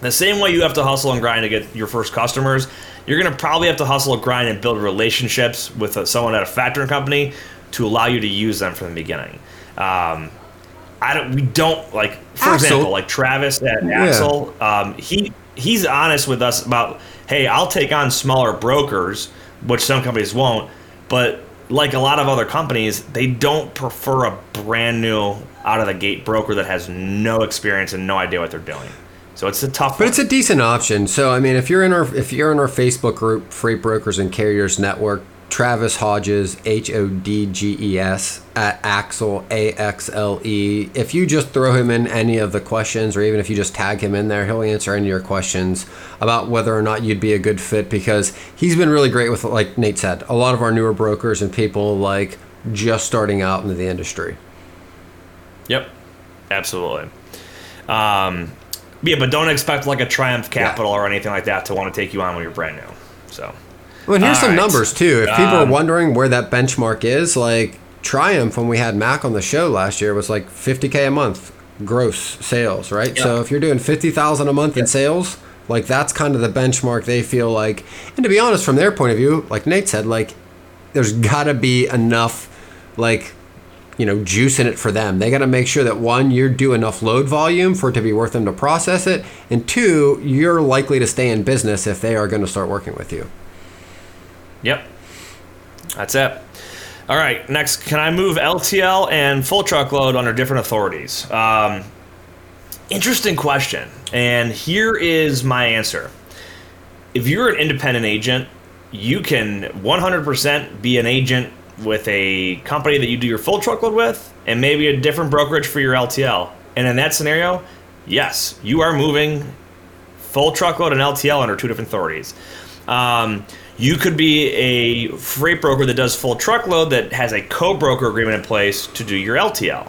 the same way you have to hustle and grind to get your first customers, you're going to probably have to hustle and grind and build relationships with someone at a factoring company to allow you to use them from the beginning. Um, I don't. We don't like, for Axle. example, like Travis and yeah. Axle. Um, he he's honest with us about, hey, I'll take on smaller brokers, which some companies won't, but like a lot of other companies, they don't prefer a brand new out of the gate broker that has no experience and no idea what they're doing. So it's a tough.
But
one.
it's a decent option. So I mean, if you're in our if you're in our Facebook group, Freight Brokers and Carriers Network, Travis Hodges, H O D G E S, at Axle, A X L E. If you just throw him in any of the questions, or even if you just tag him in there, he'll answer any of your questions about whether or not you'd be a good fit because he's been really great with, like Nate said, a lot of our newer brokers and people like just starting out into the industry.
Yep, absolutely. Um, yeah, but don't expect like a Triumph Capital yeah. or anything like that to want to take you on when you're brand new. So.
Well, and here's All some right. numbers too. If people um, are wondering where that benchmark is, like Triumph, when we had Mac on the show last year, was like 50k a month gross sales, right? Yep. So if you're doing 50,000 a month yep. in sales, like that's kind of the benchmark they feel like. And to be honest, from their point of view, like Nate said, like there's got to be enough, like you know, juice in it for them. They got to make sure that one, you do enough load volume for it to be worth them to process it, and two, you're likely to stay in business if they are going to start working with you.
Yep. That's it. All right. Next, can I move LTL and full truckload under different authorities? Um, interesting question. And here is my answer. If you're an independent agent, you can 100% be an agent with a company that you do your full truckload with and maybe a different brokerage for your LTL. And in that scenario, yes, you are moving full truckload and LTL under two different authorities. Um, you could be a freight broker that does full truckload that has a co-broker agreement in place to do your LTL.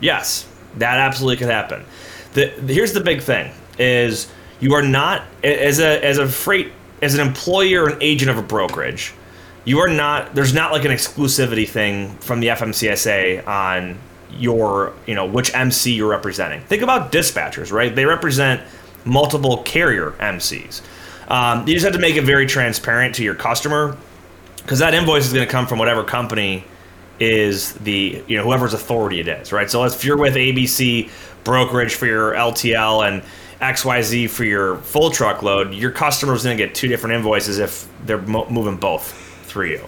Yes, that absolutely could happen. The, here's the big thing: is you are not as a as a freight as an employer an agent of a brokerage. You are not. There's not like an exclusivity thing from the FMCSA on your you know which MC you're representing. Think about dispatchers, right? They represent multiple carrier MCs. Um, you just have to make it very transparent to your customer because that invoice is going to come from whatever company is the you know whoever's authority it is, right? So if you're with ABC brokerage for your LTL and XYZ for your full truckload, your customer's going to get two different invoices if they're mo- moving both through you.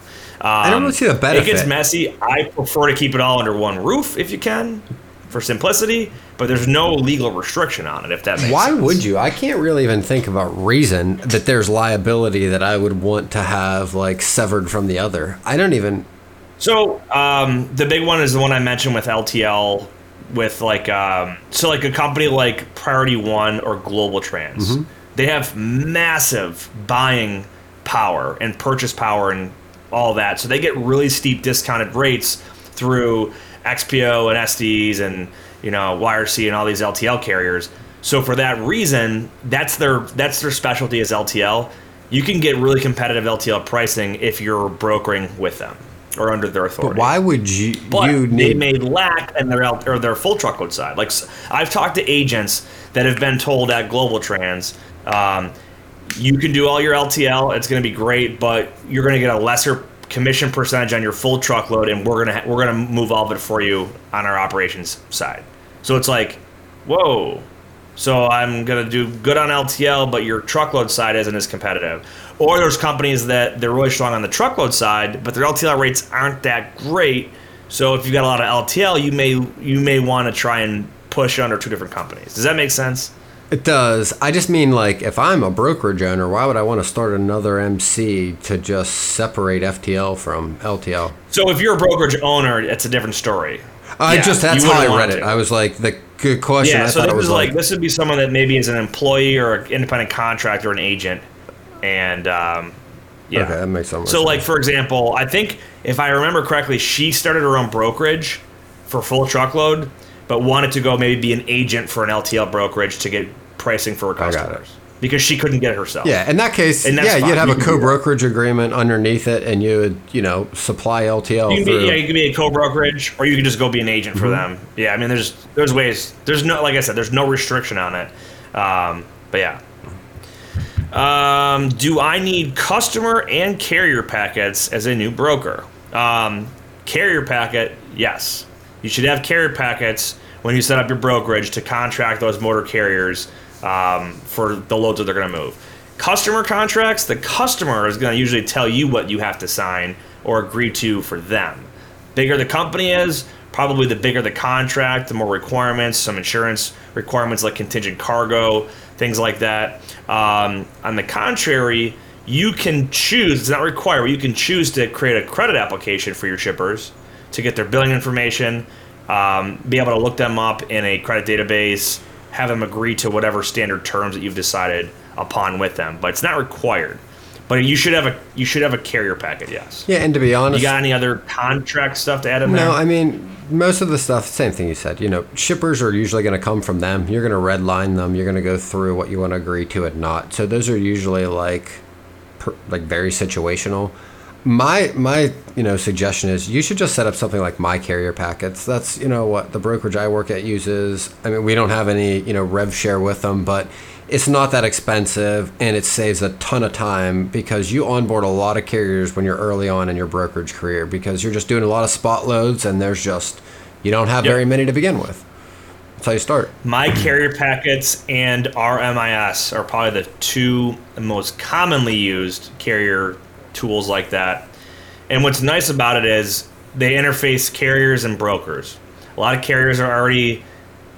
Um,
I don't really see the benefit.
It gets messy. I prefer to keep it all under one roof if you can, for simplicity but there's no legal restriction on it. If that makes
why
sense.
would you? I can't really even think of a reason that there's liability that I would want to have like severed from the other. I don't even.
So um, the big one is the one I mentioned with LTL, with like um, so like a company like Priority One or GlobalTranz. Mm-hmm. They have massive buying power and purchase power and all that, so they get really steep discounted rates through XPO and Estes and you know, YRC and all these LTL carriers. So for that reason, that's their that's their specialty is LTL. You can get really competitive LTL pricing if you're brokering with them or under their authority.
But why would you?
But
you
need... they may lack in their or their full truckload side. Like I've talked to agents that have been told at GlobalTranz, um, you can do all your LTL. It's going to be great, but you're going to get a lesser commission percentage on your full truckload, and we're gonna we're gonna move all of it for you on our operations side. So it's like, whoa. So I'm gonna do good on LTL, but your truckload side isn't as competitive. Or there's companies that they're really strong on the truckload side, but their LTL rates aren't that great. So if you've got a lot of LTL, you may you may want to try and push under two different companies. Does that make sense?
It does. I just mean like if I'm a brokerage owner, why would I want to start another MC to just separate FTL from LTL?
So if you're a brokerage owner, it's a different story.
I
Yeah,
just that's how I read it.
to.
I was like the good question.
Yeah,
I
so
thought
this
it was
like,
like,
this would be someone that maybe is an employee or an independent contractor, or an agent, and um, yeah.
okay, that makes so much
So,
sense.
like for example, I think if I remember correctly, she started her own brokerage for full truckload, but wanted to go maybe be an agent for an LTL brokerage to get pricing for her
I got it.
customers because she couldn't get it herself.
Yeah, in that case, yeah,
fine.
you'd have
You
a
can do that.
co-brokerage agreement underneath it, and you would, you know, supply LTL
You can be, yeah, you can be a co-brokerage, or you could just go be an agent
Mm-hmm.
for them. Yeah, I mean, there's there's ways. There's no, like I said, there's no restriction on it. Um, but yeah. Um, do I need customer and carrier packets as a new broker? Um, carrier packet, yes. You should have carrier packets when you set up your brokerage to contract those motor carriers um, for the loads that they're going to move. Customer contracts, the customer is going to usually tell you what you have to sign or agree to for them. Bigger the company is, probably the bigger the contract, the more requirements, some insurance requirements like contingent cargo, things like that. Um, on the contrary, you can choose, it's not required, you can choose to create a credit application for your shippers to get their billing information, um, be able to look them up in a credit database, have them agree to whatever standard terms that you've decided upon with them. But it's not required. But you should have a you should have a carrier packet, yes.
yeah, and to be honest,
You got any other contract stuff to add in there?
No, I mean most of the stuff. Same thing you said. You know, shippers are usually going to come from them. You're going to redline them. You're going to go through what you want to agree to and not. So those are usually like, per, like very situational. My my you know suggestion is you should just set up something like my carrier packets. That's you know what the brokerage I work at uses. I mean we don't have any you know rev share with them, but it's not that expensive and it saves a ton of time because you onboard a lot of carriers when you're early on in your brokerage career because you're just doing a lot of spot loads and there's just you don't have
Yep.
very many to begin with. That's how you start.
My carrier packets and RMIS are probably the two most commonly used carrier tools like that. And what's nice about it is they interface carriers and brokers. A lot of carriers are already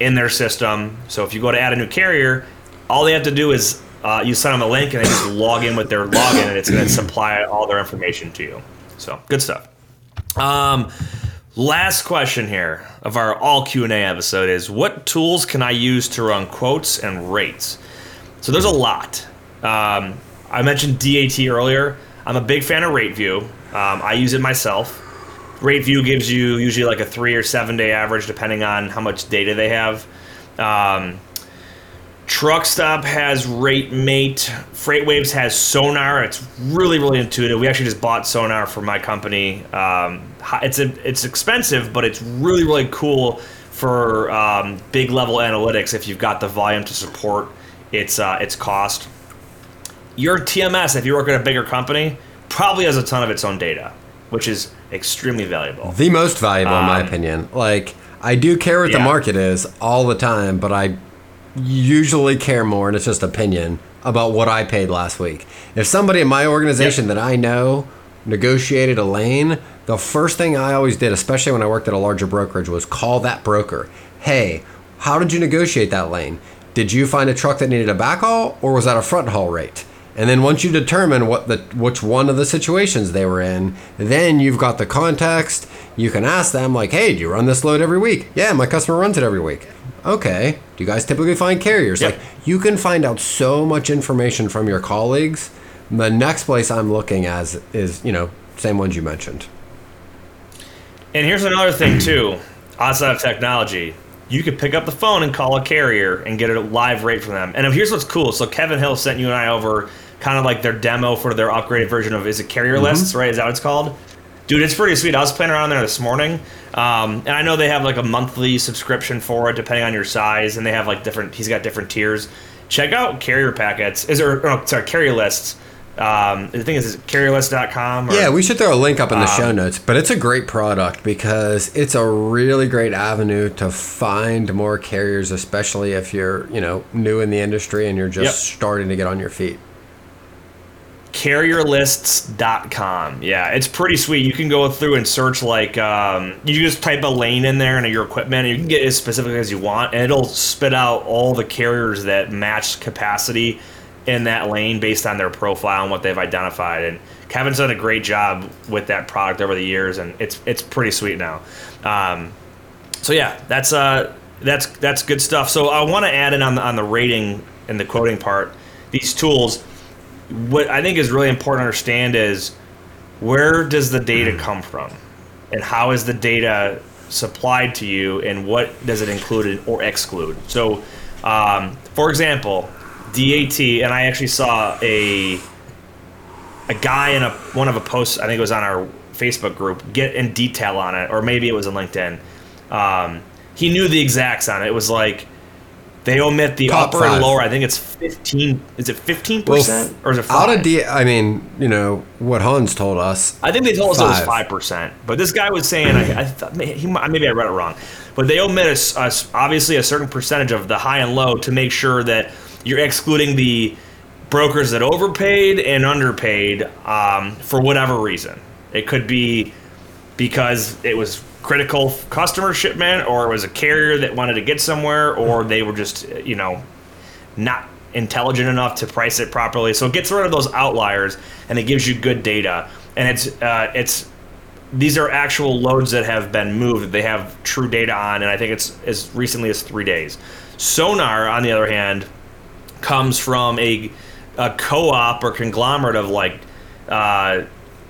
in their system. So if you go to add a new carrier, all they have to do is uh, you send them a link and they just log in with their login and it's going to supply all their information to you. So good stuff. Um, last question here of our all Q and A episode is: What tools can I use to run quotes and rates? So there's a lot. Um, I mentioned DAT earlier. I'm a big fan of RateView. Um, I use it myself. RateView gives you usually like a three or seven day average, depending on how much data they have. Um, Truckstop has RateMate. FreightWaves has Sonar. It's really, really intuitive. We actually just bought Sonar for my company. Um, it's a, it's expensive, but it's really, really cool for um, big level analytics if you've got the volume to support its uh, its cost. Your TMS, if you work at a bigger company, probably has a ton of its own data, which is extremely valuable.
The most valuable, in my
Um,
opinion. Like, I do care what the market is all the time, but I usually care more, and it's just opinion, about what I paid last week. If somebody in my organization that I know negotiated a lane, the first thing I always did, especially when I worked at a larger brokerage, was call that broker. Hey, how did you negotiate that lane? Did you find a truck that needed a backhaul, or was that a front haul rate? And then once you determine what the which one of the situations they were in, then you've got the context. You can ask them like, "Hey, do you run this load every week?" "Yeah, my customer runs it every week." "Okay. Do you guys typically find carriers?"
Yep.
Like you can find out so much information from your colleagues. The next place I'm looking as is, you know, same ones you mentioned.
And here's another thing too, outside of technology. You could pick up the phone and call a carrier and get a live rate from them. And here's what's cool. So Kevin Hill sent you and I over kind of like their demo for their upgraded version of is it carrier lists, right? Is that what it's called? Dude, it's pretty sweet. I was playing around there this morning, um, and I know they have like a monthly subscription for it, depending on your size, and they have like different. He's got different tiers. Check out carrier packets. Is there? Oh, sorry, carrier lists. Um, the thing is, is it carrierlist.com? Or,
Yeah, we should throw a link up in the
Um,
show notes, but it's a great product because it's a really great avenue to find more carriers, especially if you're, you know, new in the industry and you're just
Yep.
starting to get on your feet.
carrierlists.com. Yeah, it's pretty sweet. You can go through and search like um, you just type a lane in there and your equipment, and you can get as specific as you want, and it'll spit out all the carriers that match capacity in that lane based on their profile and what they've identified. And Kevin's done a great job with that product over the years, and it's it's pretty sweet now. Um, so yeah, that's uh that's that's good stuff. So I want to add in on the, on the rating and the quoting part. These tools, what I think is really important to understand is where does the data come from, and how is the data supplied to you, and what does it include or exclude. So, um, for example, DAT, and I actually saw a a guy in a one of a posts. I think it was on our Facebook group. Get in detail on it, or maybe it was in LinkedIn. Um, he knew the exacts on it. It was like they omit the
Top
upper
five.
and lower. I think it's fifteen. Is it fifteen percent or is it five?
out of D? I mean, you know what Hans told us.
I think they told us it was
Five.
percent, but this guy was saying I, I thought he maybe I read it wrong, but they omit a a obviously a certain percentage of the high and low to make sure that you're excluding the brokers that overpaid and underpaid um, for whatever reason. It could be because it was critical customer shipment, or it was a carrier that wanted to get somewhere, or they were just you know not intelligent enough to price it properly. So it gets rid of those outliers and it gives you good data. And it's uh, it's these are actual loads that have been moved they have true data on, and I think it's as recently as three days. Sonar, on the other hand, comes from a, a co-op or conglomerate of like uh,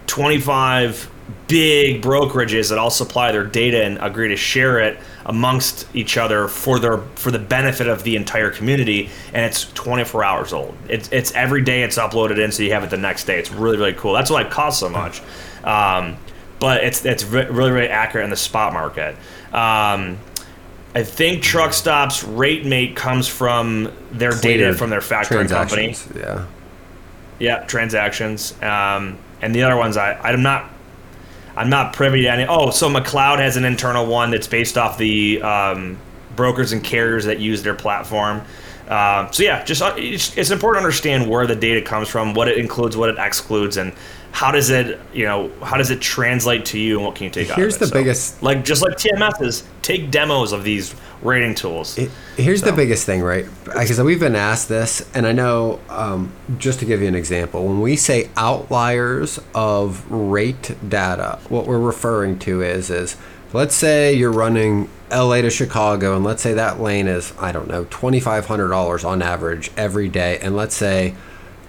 25 big brokerages that all supply their data and agree to share it amongst each other for their for the benefit of the entire community and it's 24 hours old it's, it's every day it's uploaded in so you have it the next day it's really really cool that's why it costs so much um, but it's it's re- really really accurate in the spot market um, I think Truck Stops Rate Mate comes from their data from their factoring company.
Yeah.
Yeah, transactions. Um, and the other ones, I, I'm not, I'm not privy to any. Oh, so McLeod has an internal one that's based off the um, brokers and carriers that use their platform. Um, so yeah, just uh, it's, it's important to understand where the data comes from, what it includes, what it excludes, and how does it, you know, how does it translate to you, and what can you take out?
Here's
of it.
the biggest-
like just like TMSs, take demos of these rating tools.
Here's the biggest thing, right? Because we've been asked this, and I know, um, just to give you an example, when we say outliers of rate data, what we're referring to is is let's say you're running LA to Chicago, and let's say that lane is I don't know twenty five hundred dollars on average every day, and let's say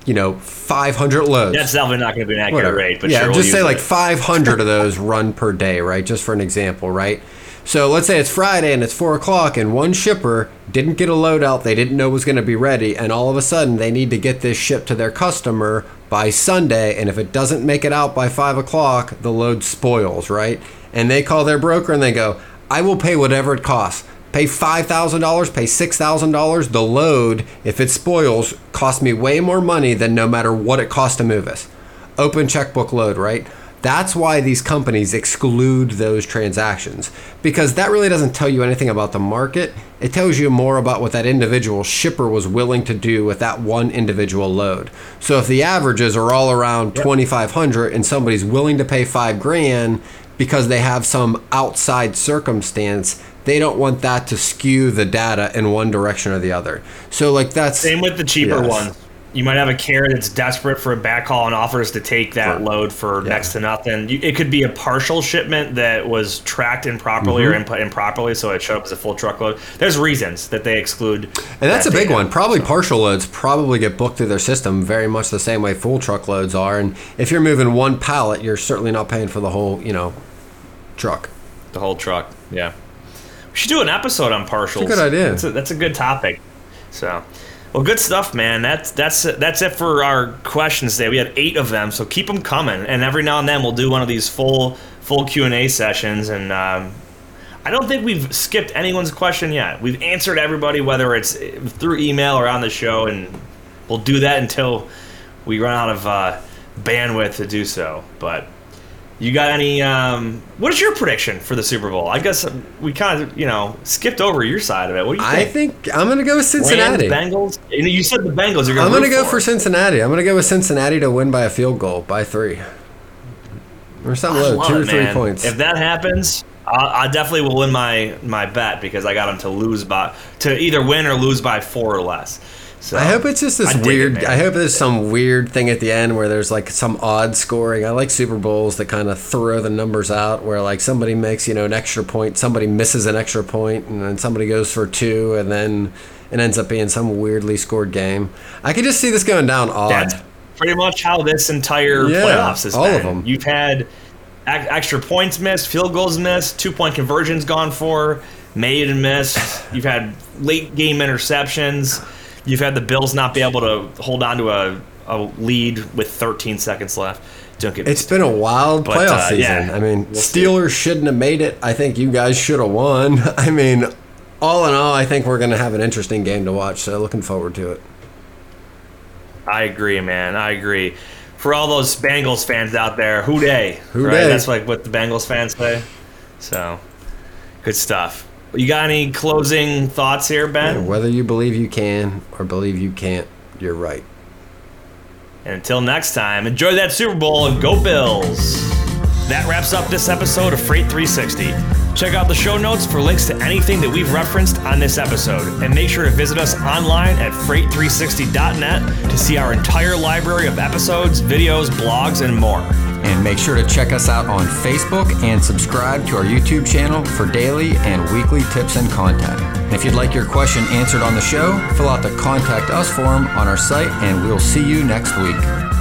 you know five hundred loads.
That's definitely not going to be an accurate
Whatever.
rate, but
yeah,
sure, we'll
just say like
it.
500 of those run per day, right? Just for an example, right? So let's say it's Friday and it's four o'clock, and one shipper didn't get a load out they didn't know was going to be ready, and all of a sudden they need to get this shipped to their customer by Sunday, and if it doesn't make it out by five o'clock, the load spoils, right? And they call their broker and they go, "I will pay whatever it costs." Pay five thousand dollars, pay six thousand dollars. The load, if it spoils, costs me way more money than no matter what it costs to move us open checkbook load, right? That's why these companies exclude those transactions because that really doesn't tell you anything about the market. It tells you more about what that individual shipper was willing to do with that one individual load. So if the averages are all around 2500 and somebody's willing to pay 5 grand because they have some outside circumstance, they don't want that to skew the data in one direction or the other. So like that's
Same with the cheaper
Yes.
ones. You might have a carrier that's desperate for a backhaul and offers to take that
For-
load for next to nothing. It could be a partial shipment that was tracked improperly
Mm-hmm.
or input improperly, so it showed up as a full truckload. There's reasons that they exclude.
And that's
that
a big
data.
one. Probably partial loads probably get booked through their system very much the same way full truckloads are. And if you're moving one pallet, you're certainly not paying for the whole, you know, truck.
The whole truck. Yeah. We should do an episode on partials.
It's a good idea.
That's a, that's a good topic. So, well, good stuff, man. That's that's that's it for our questions today. We had eight of them, so keep them coming. And every now and then we'll do one of these full full Q and A sessions. And um, I don't think we've skipped anyone's question yet. We've answered everybody, whether it's through email or on the show, and we'll do that until we run out of uh, bandwidth to do so. But You got any? Um, what is your prediction for the Super Bowl? I guess we kind of, you know, skipped over your side of it. What do you think?
I
think?
I'm going to go with Cincinnati.
Rams, Bengals. You said the Bengals. You're going.
I'm
going to
go for Cincinnati. I'm going to go with Cincinnati to win by a field goal by three. Or something
I
low, two or three
man.
points.
If that happens, I, I definitely will win my my bet because I got them to lose by to either win or lose by four or less. So
I hope it's just this
dig it,
weird. I hope there's some weird thing at the end where there's like some odd scoring. I like Super Bowls that kind of throw the numbers out where like somebody makes you know an extra point, somebody misses an extra point, and then somebody goes for two, and then it ends up being some weirdly scored game. I could just see this going down odd.
That's pretty much how this entire
Yeah,
playoffs has
all
been.
them.
You've had extra points missed, field goals missed, two point conversions gone for, made and missed. You've had late game interceptions. You've had the Bills not be able to hold on to a, a lead with 13 seconds left. Don't get
It's been a wild
But,
playoff
uh,
season.
yeah,
I mean,
we'll see.
Steelers shouldn't have made it. I think you guys should have won. I mean, all in all, I think we're going to have an interesting game to watch. So looking forward to it.
I agree, man. I agree. For all those Bengals fans out there, who day?
Who
right? That's like what the Bengals fans say. So, good stuff. You got any closing thoughts here, Ben?
Whether you believe you can or believe you can't, you're right.
And until next time, enjoy that Super Bowl and go Bills. That wraps up this episode of Freight 360. Check out the show notes for links to anything that we've referenced on this episode. And make sure to visit us online at freight360.net to see our entire library of episodes, videos, blogs, and more.
And make sure to check us out on Facebook and subscribe to our YouTube channel for daily and weekly tips and content. And if you'd like your question answered on the show, fill out the Contact Us form on our site, and we'll see you next week.